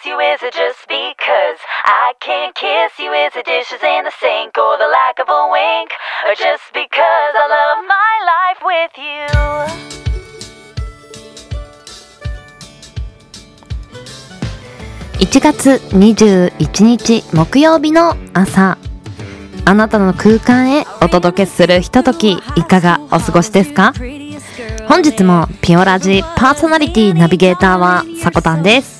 kiss you? Is it just because I can't kiss you? Is it dishes in the sink or the lack of a wink? Or just because I love my life with you? 1月21日木曜日の朝あなたの空間へお届けするひとときいかがお過ごしですか本日もピオラジパーソナリティナビゲーターはさこたんですお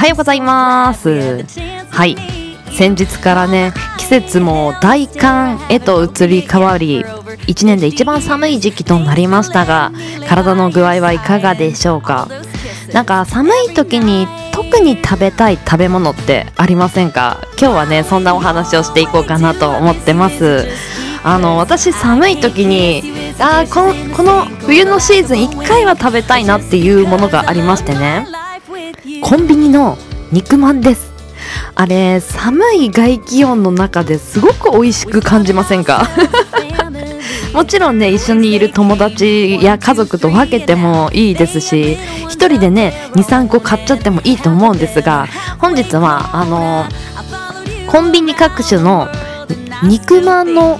はようございます。はい。先日からね季節も大寒へと移り変わり1年で一番寒い時期となりましたが体の具合はいかがでしょうか？なんか寒い時に特に食べたい食べ物ってありませんか？今日はねそんなお話をしていこうかなと思ってます。あの私寒い時にあこのこの冬のシーズン1回は食べたいなっていうものがありましてね。コンビニの肉まんです。あれ寒い外気温の中ですごく美味しく感じませんか？もちろんね一緒にいる友達や家族と分けてもいいですし1人でね23個買っちゃってもいいと思うんですが本日はあのコンビニ各種の肉まんの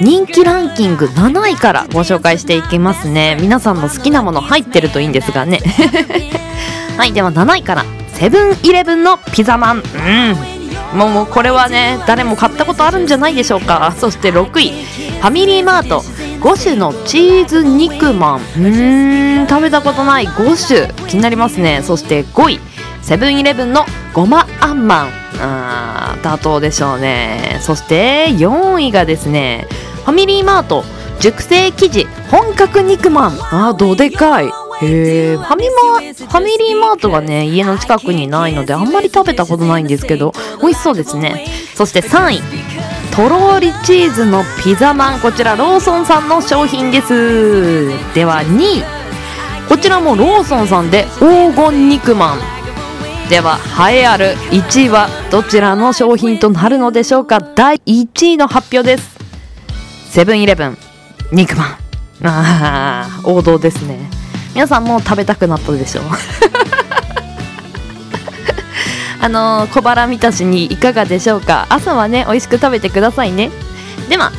人気ランキング7位からご紹介していきますね。皆さんの好きなもの入ってるといいんですがね。はいでは7位からセブンイレブンのピザマン。うん。もうもうこれはね誰も買ったことあるんじゃないでしょうか。そして6位ファミリーマート5種のチーズ肉まん。うーん食べたことない。5種。気になりますね。そして5位セブンイレブンのごまあんまん。あー妥当でしょうね。そして4位がですねファミリーマート熟成生地本格肉まん。あーどでかい。ファミマファミリーマートがね家の近くにないのであんまり食べたことないんですけど美味しそうですね。そして3位とろりチーズのピザマンこちらローソンさんの商品です。では2位こちらもローソンさんで黄金肉まん。では栄えある1位はどちらの商品となるのでしょうか。第1位の発表です。セブンイレブン肉まん。あ王道ですね。皆さんも食べたくなったでしょう。あのー小腹満たしにいかがでしょうか。朝はね美味しく食べてくださいね。では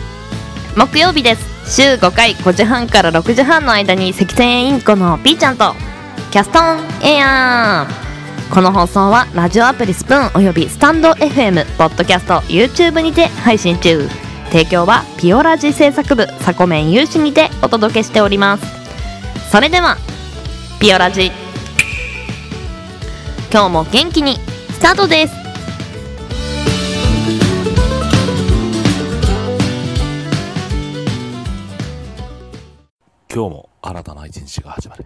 木曜日です。週5回5時半から6時半の間に赤線インコのピーちゃんとキャストンエア。ーこの放送はラジオアプリスプーンおよびスタンド FM ポッドキャスト YouTube にて配信中。提供はピオラジ制作部サコメン有志にてお届けしております。それではピオラジ。今日も元気に。スタートです。今日も新たな一日が始まる。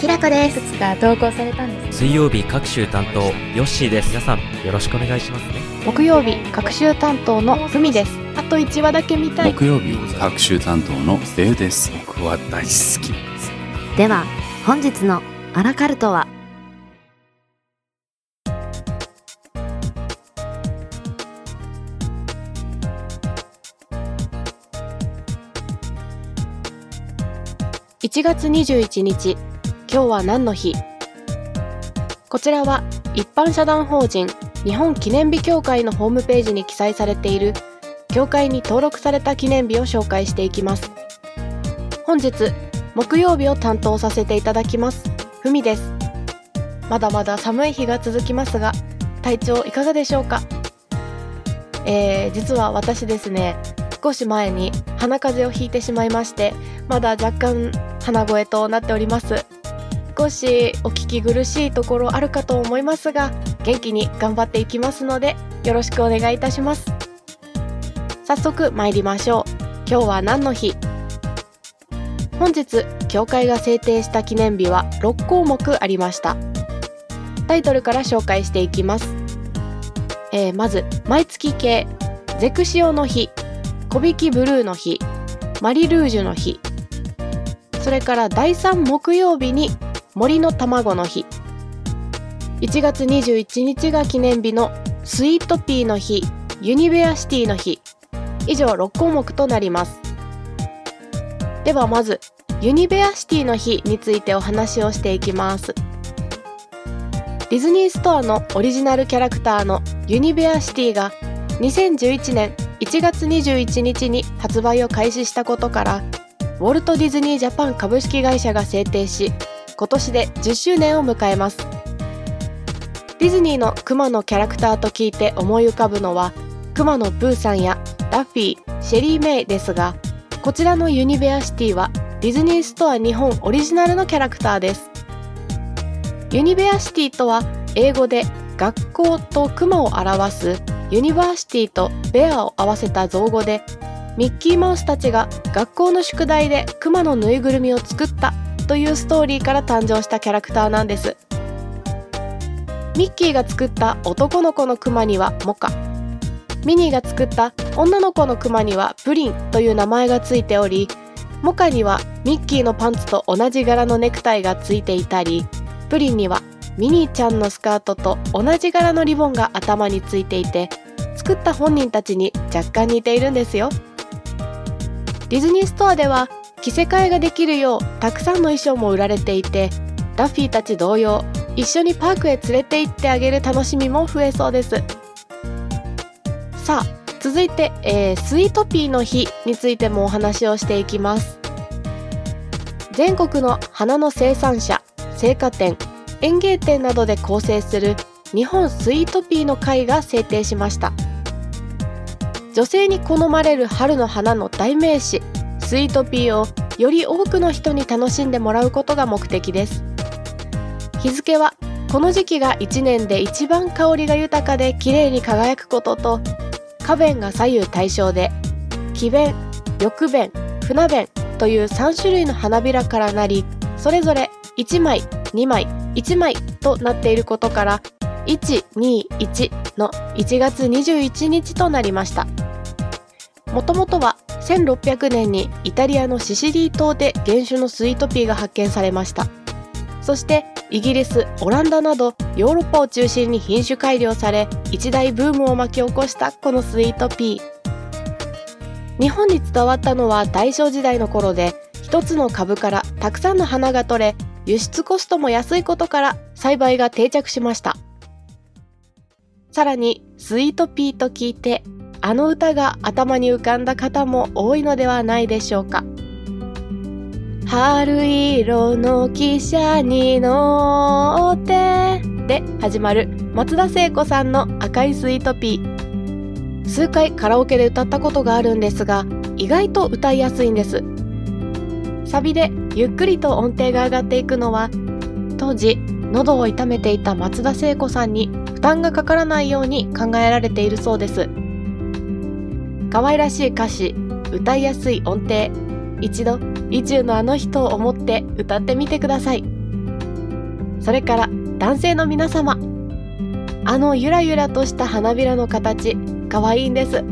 きらこです。が投稿されたんです水曜日各週担当ヨッシーです。皆さんよろしくお願いしますね。木曜日各週担当のふみです。あと1話だけ見たい。木曜日各週担当のデウです。僕は大好きでは本日のアラカルトは？1月21日今日は何の日？こちらは一般社団法人日本記念日協会のホームページに記載されている協会に登録された記念日を紹介していきます。本日木曜日を担当させていただきます。ふみです。まだまだ寒い日が続きますが体調いかがでしょうか？えー、実は私ですね少し前に鼻風邪をひいてしまいましてまだ若干鼻声となっております。少しお聞き苦しいところあるかと思いますが元気に頑張っていきますのでよろしくお願いいたします。早速参りましょう。今日は何の日？本日教会が制定した記念日は6項目ありました。タイトルから紹介していきます、えーまず毎月系。ゼクシオの日。木挽ブルーの日。マリルージュの日。それから第3木曜日に森の卵の日。1月21日が記念日のスイートピーの日ユニベアシティの日。以上6項目となります。ではまずユニベアシティの日についてお話をしていきます。ディズニーストアのオリジナルキャラクターのユニベアシティが2011年1月21日に発売を開始したことからウォルト・ディズニー・ジャパン株式会社が制定し今年で10周年を迎えます。ディズニーのクマのキャラクターと聞いて思い浮かぶのはクマのプーさんやダッフィー、シェリー・メイですがこちらのユニベアシティはディズニーストア日本オリジナルのキャラクターです。ユニベアシティとは英語で学校とクマを表すユニバーシティとベアを合わせた造語でミッキーマウスたちが学校の宿題でクマのぬいぐるみを作ったというストーリーから誕生したキャラクターなんです。ミッキーが作った男の子のクマにはモカ。ミニーが作った女の子のクマにはプリンという名前がついておりモカにはミッキーのパンツと同じ柄のネクタイがついていたりプリンにはミニーちゃんのスカートと同じ柄のリボンが頭についていて作った本人たちに若干似ているんですよ。ディズニーストアでは着せ替えができるようたくさんの衣装も売られていてダッフィーたち同様一緒にパークへ連れて行ってあげる楽しみも増えそうです。さあ続いて、えースイートピーの日についてもお話をしていきます。全国の花の生産者生花店園芸店などで構成する日本スイートピーの会が制定しました。女性に好まれる春の花の代名詞スイートピーをより多くの人に楽しんでもらうことが目的です。日付はこの時期が1年で一番香りが豊かで綺麗に輝くことと花弁が左右対称で木弁翼弁船弁という3種類の花びらからなりそれぞれ1枚2枚1枚となっていることから121の1月21日となりました。もともとは1600年にイタリアのシシリー島で原種のスイートピーが発見されました。そしてイギリスオランダなどヨーロッパを中心に品種改良され一大ブームを巻き起こしたこのスイートピー。日本に伝わったのは大正時代の頃で一つの株からたくさんの花が取れ輸出コストも安いことから栽培が定着しました。さらにスイートピーと聞いてあの歌が頭に浮かんだ方も多いのではないでしょうか。春色の汽車に乗ってで始まる松田聖子さんの赤いスイートピー。数回カラオケで歌ったことがあるんですが意外と歌いやすいんです。サビでゆっくりと音程が上がっていくのは当時喉を痛めていた松田聖子さんに負担がかからないように考えられているそうです。可愛らしい歌詞歌いやすい音程。一度意中のあの人を思って歌ってみてください。それから男性の皆様。あのゆらゆらとした花びらの形可愛いんです。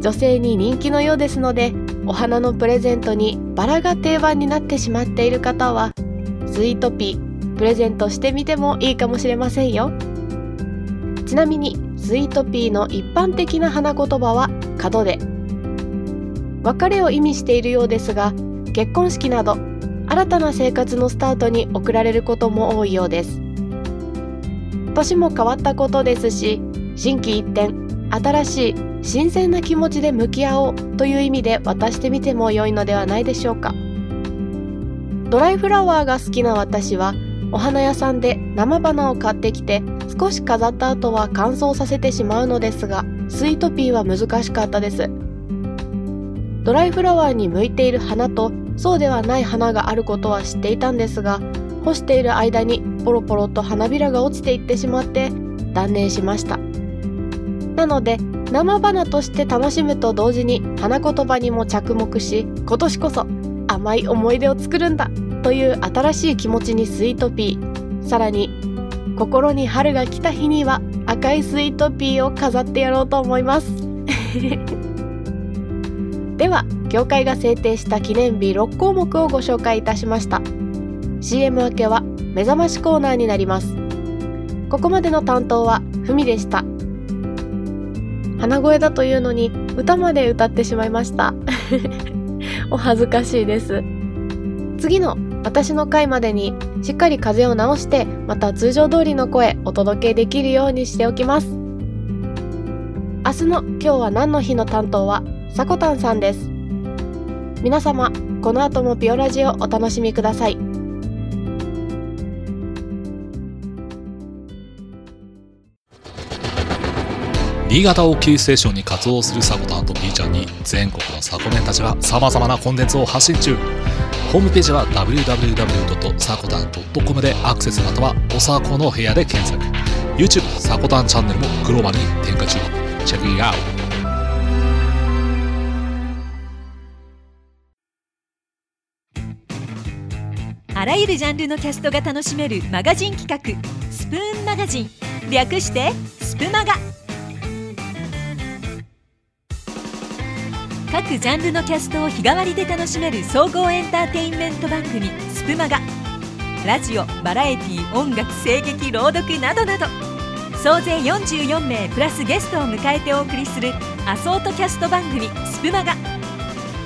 女性に人気のようですのでお花のプレゼントにバラが定番になってしまっている方はスイートピープレゼントしてみてもいいかもしれませんよ。ちなみにスイートピーの一般的な花言葉は門出別れを意味しているようですが結婚式など新たな生活のスタートに送られることも多いようです。年も変わったことですし心機一転新しい新鮮な気持ちで向き合おうという意味で渡してみても良いのではないでしょうか。ドライフラワーが好きな私はお花屋さんで生花を買ってきて少し飾った後は乾燥させてしまうのですがスイートピーは難しかったです。ドライフラワーに向いている花とそうではない花があることは知っていたんですが干している間にポロポロと花びらが落ちていってしまって断念しました。なので生花として楽しむと同時に花言葉にも着目し今年こそ甘い思い出を作るんだ。という新しい気持ちにスイートピー。さらに心に春が来た日には赤いスイートピーを飾ってやろうと思います。では協会が制定した記念日6項目をご紹介いたしました。CM 明けは目覚ましコーナーになります。ここまでの担当はふみでした。鼻声だというのに歌まで歌ってしまいました。お恥ずかしいです。次の私の回までにしっかり風邪を治してまた通常通りの声お届けできるようにしておきます。明日の今日は何の日の担当はさこたんさんです。皆様この後もピオラジをお楽しみください。新潟をキーステーションに活動するサコタンと B ちゃんに全国のサコメンたちが様々なコンテンツを発信中。ホームページは www. サコタン .com でアクセスまたはおさこの部屋で検索。YouTube サコタンチャンネルもグローバルに展開中。チェックイアウト。あらゆるジャンルのキャストが楽しめるマガジン企画スプーンマガジン。略してスプマガ。各ジャンルのキャストを日替わりで楽しめる総合エンターテインメント番組スプマガ。ラジオバラエティ音楽声劇朗読などなど。総勢44名プラスゲストを迎えてお送りするアソートキャスト番組スプマガ。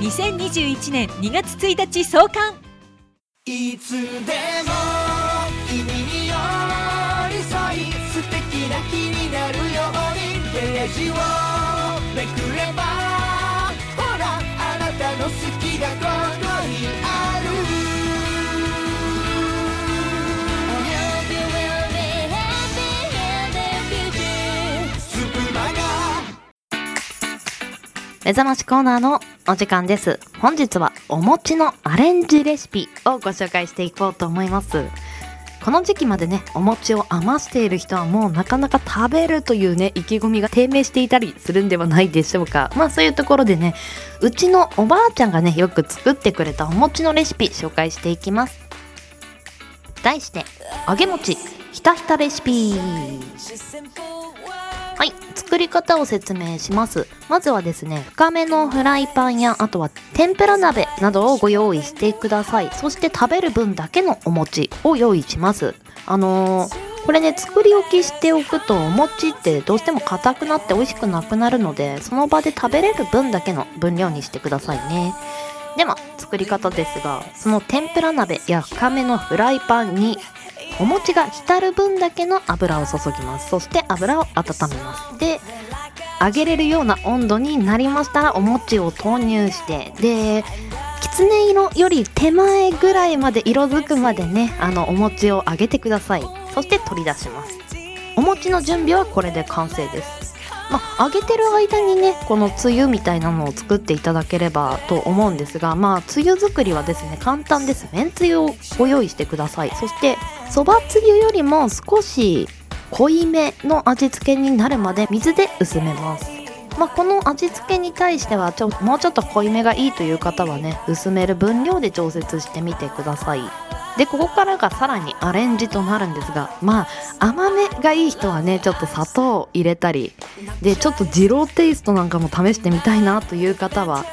2021年2月1日創刊。いつでも君に寄り添い素敵な日になるようにページをめくればたの好きがここにある。スプマガ目覚ましコーナーのお時間です。本日はお餅のアレンジレシピをご紹介していこうと思います。この時期までねお餅を余している人はもうなかなか食べるというね意気込みが低迷していたりするんではないでしょうか。まあそういうところでねうちのおばあちゃんがねよく作ってくれたお餅のレシピ紹介していきます。題して揚げ餅ひたひたレシピ。はい。作り方を説明します。まずはですね深めのフライパンやあとは天ぷら鍋などをご用意してください。そして食べる分だけのお餅を用意します。あのーこれね作り置きしておくとお餅ってどうしても硬くなって美味しくなくなるのでその場で食べれる分だけの分量にしてくださいね。では作り方ですがその天ぷら鍋や深めのフライパンにお餅が浸る分だけの油を注ぎます。そして油を温めます。で揚げれるような温度になりましたらお餅を投入してできつね色より手前ぐらいまで色づくまでねあのお餅を揚げてください。そして取り出します。お餅の準備はこれで完成です。まあ、揚げてる間にねこのつゆみたいなのを作っていただければと思うんですがまあつゆ作りはですね簡単です。めんつゆをご用意してください。そしてそばつゆよりも少し濃いめの味付けになるまで水で薄めます。まあ、この味付けに対してはちょもうちょっと濃いめがいいという方はね薄める分量で調節してみてください。でここからがさらにアレンジとなるんですがまあ甘めがいい人はねちょっと砂糖を入れたりでちょっと二郎テイストなんかも試してみたいなという方は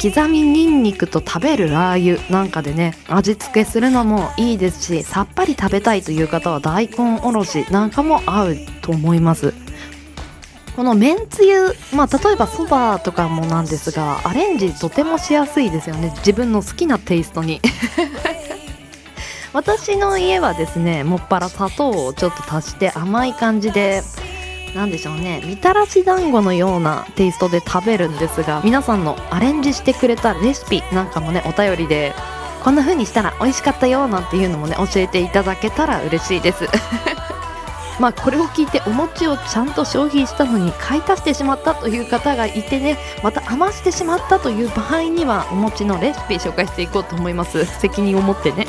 刻みニンニクと食べるラー油なんかでね味付けするのもいいですしさっぱり食べたいという方は大根おろしなんかも合うと思います。このめんつゆまあ例えばそばとかもなんですがアレンジとてもしやすいですよね。自分の好きなテイストに。私の家はですねもっぱら砂糖をちょっと足して甘い感じでなんでしょうねみたらし団子のようなテイストで食べるんですが皆さんのアレンジしてくれたレシピなんかもねお便りでこんな風にしたら美味しかったよなんていうのもね教えていただけたら嬉しいです。まあこれを聞いてお餅をちゃんと消費したのに買い足してしまったという方がいてねまた余してしまったという場合にはお餅のレシピ紹介していこうと思います。責任を持ってね。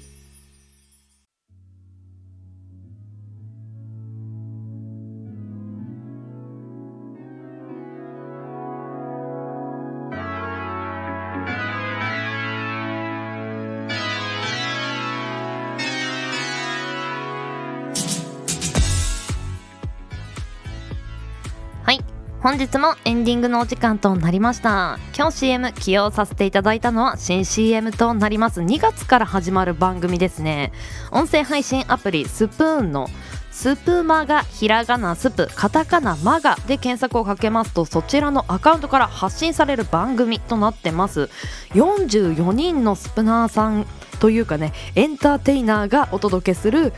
本日もエンディングのお時間となりました。今日 CM 起用させていただいたのは新 CM となります。2月から始まる番組ですね。音声配信アプリスプーンのスプマがひらがなスプカタカナマガで検索をかけますとそちらのアカウントから発信される番組となってます。44人のスプナーさんというかねエンターテイナーがお届けする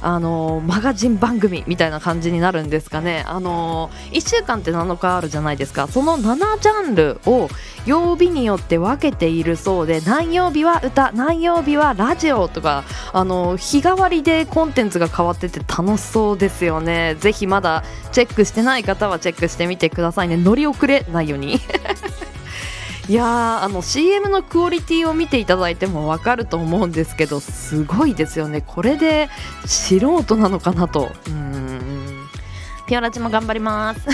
あのマガジン番組みたいな感じになるんですかね、あの1週間って7日あるじゃないですか。その7ジャンルを曜日によって分けているそうで何曜日は歌何曜日はラジオとか、あの日替わりでコンテンツが変わってて楽しそうですよね。ぜひまだチェックしてない方はチェックしてみてくださいね。乗り遅れないように。いやーあの CM のクオリティを見ていただいても分かると思うんですけどすごいですよね。これで素人なのかなと。うーん。ピオラチも頑張ります。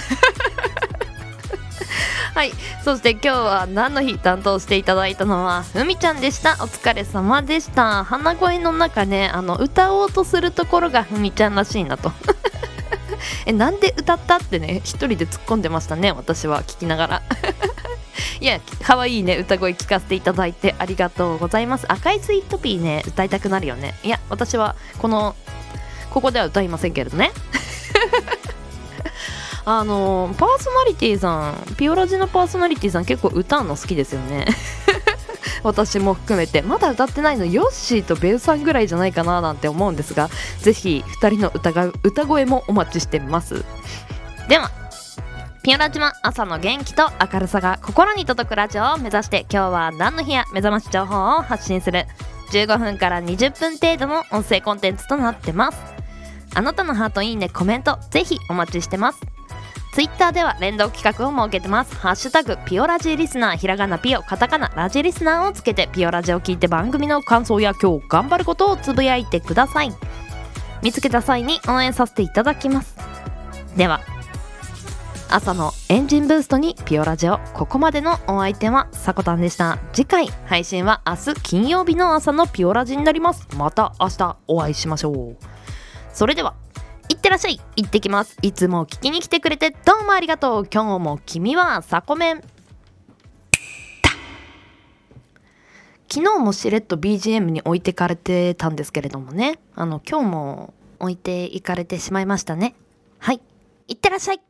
はい。そして今日は何の日担当していただいたのはふみちゃんでした。お疲れ様でした。鼻声の中ねあの歌おうとするところがふみちゃんらしいなと えなんで歌った？ってね一人で突っ込んでましたね私は聞きながら。いや可愛いね歌声聞かせていただいてありがとうございます。赤いスイートピーね歌いたくなるよね。いや私はこのここでは歌いませんけれどね。あのパーソナリティさんピオラジのパーソナリティさん結構歌うの好きですよね。私も含めてまだ歌ってないのヨッシーとベウさんぐらいじゃないかななんて思うんですがぜひ2人の歌歌声もお待ちしてます。ではピオラジマ朝の元気と明るさが心に届くラジオを目指して今日は何の日や目覚まし情報を発信する15分から20分程度の音声コンテンツとなってます。あなたのハートいいねコメントぜひお待ちしてます。ツイッターでは連動企画を設けてます。ハッシュタグピオラジリスナー、ひらがなピオ、カタカナラジリスナーをつけてピオラジを聞いて番組の感想や今日頑張ることをつぶやいてください。見つけた際に応援させていただきます。では、朝のエンジンブーストにピオラジオ、ここまでのお相手はさこたんでした。次回配信は明日金曜日の朝のピオラジになります。また明日お会いしましょう。それでは、いってらっしゃい。行ってきます。いつも聞きに来てくれてどうもありがとう。今日も君はサコメン昨日もしれっと BGM に置いてかれてたんですけれどもね。あの今日も置いていかれてしまいましたね。はい。いってらっしゃい。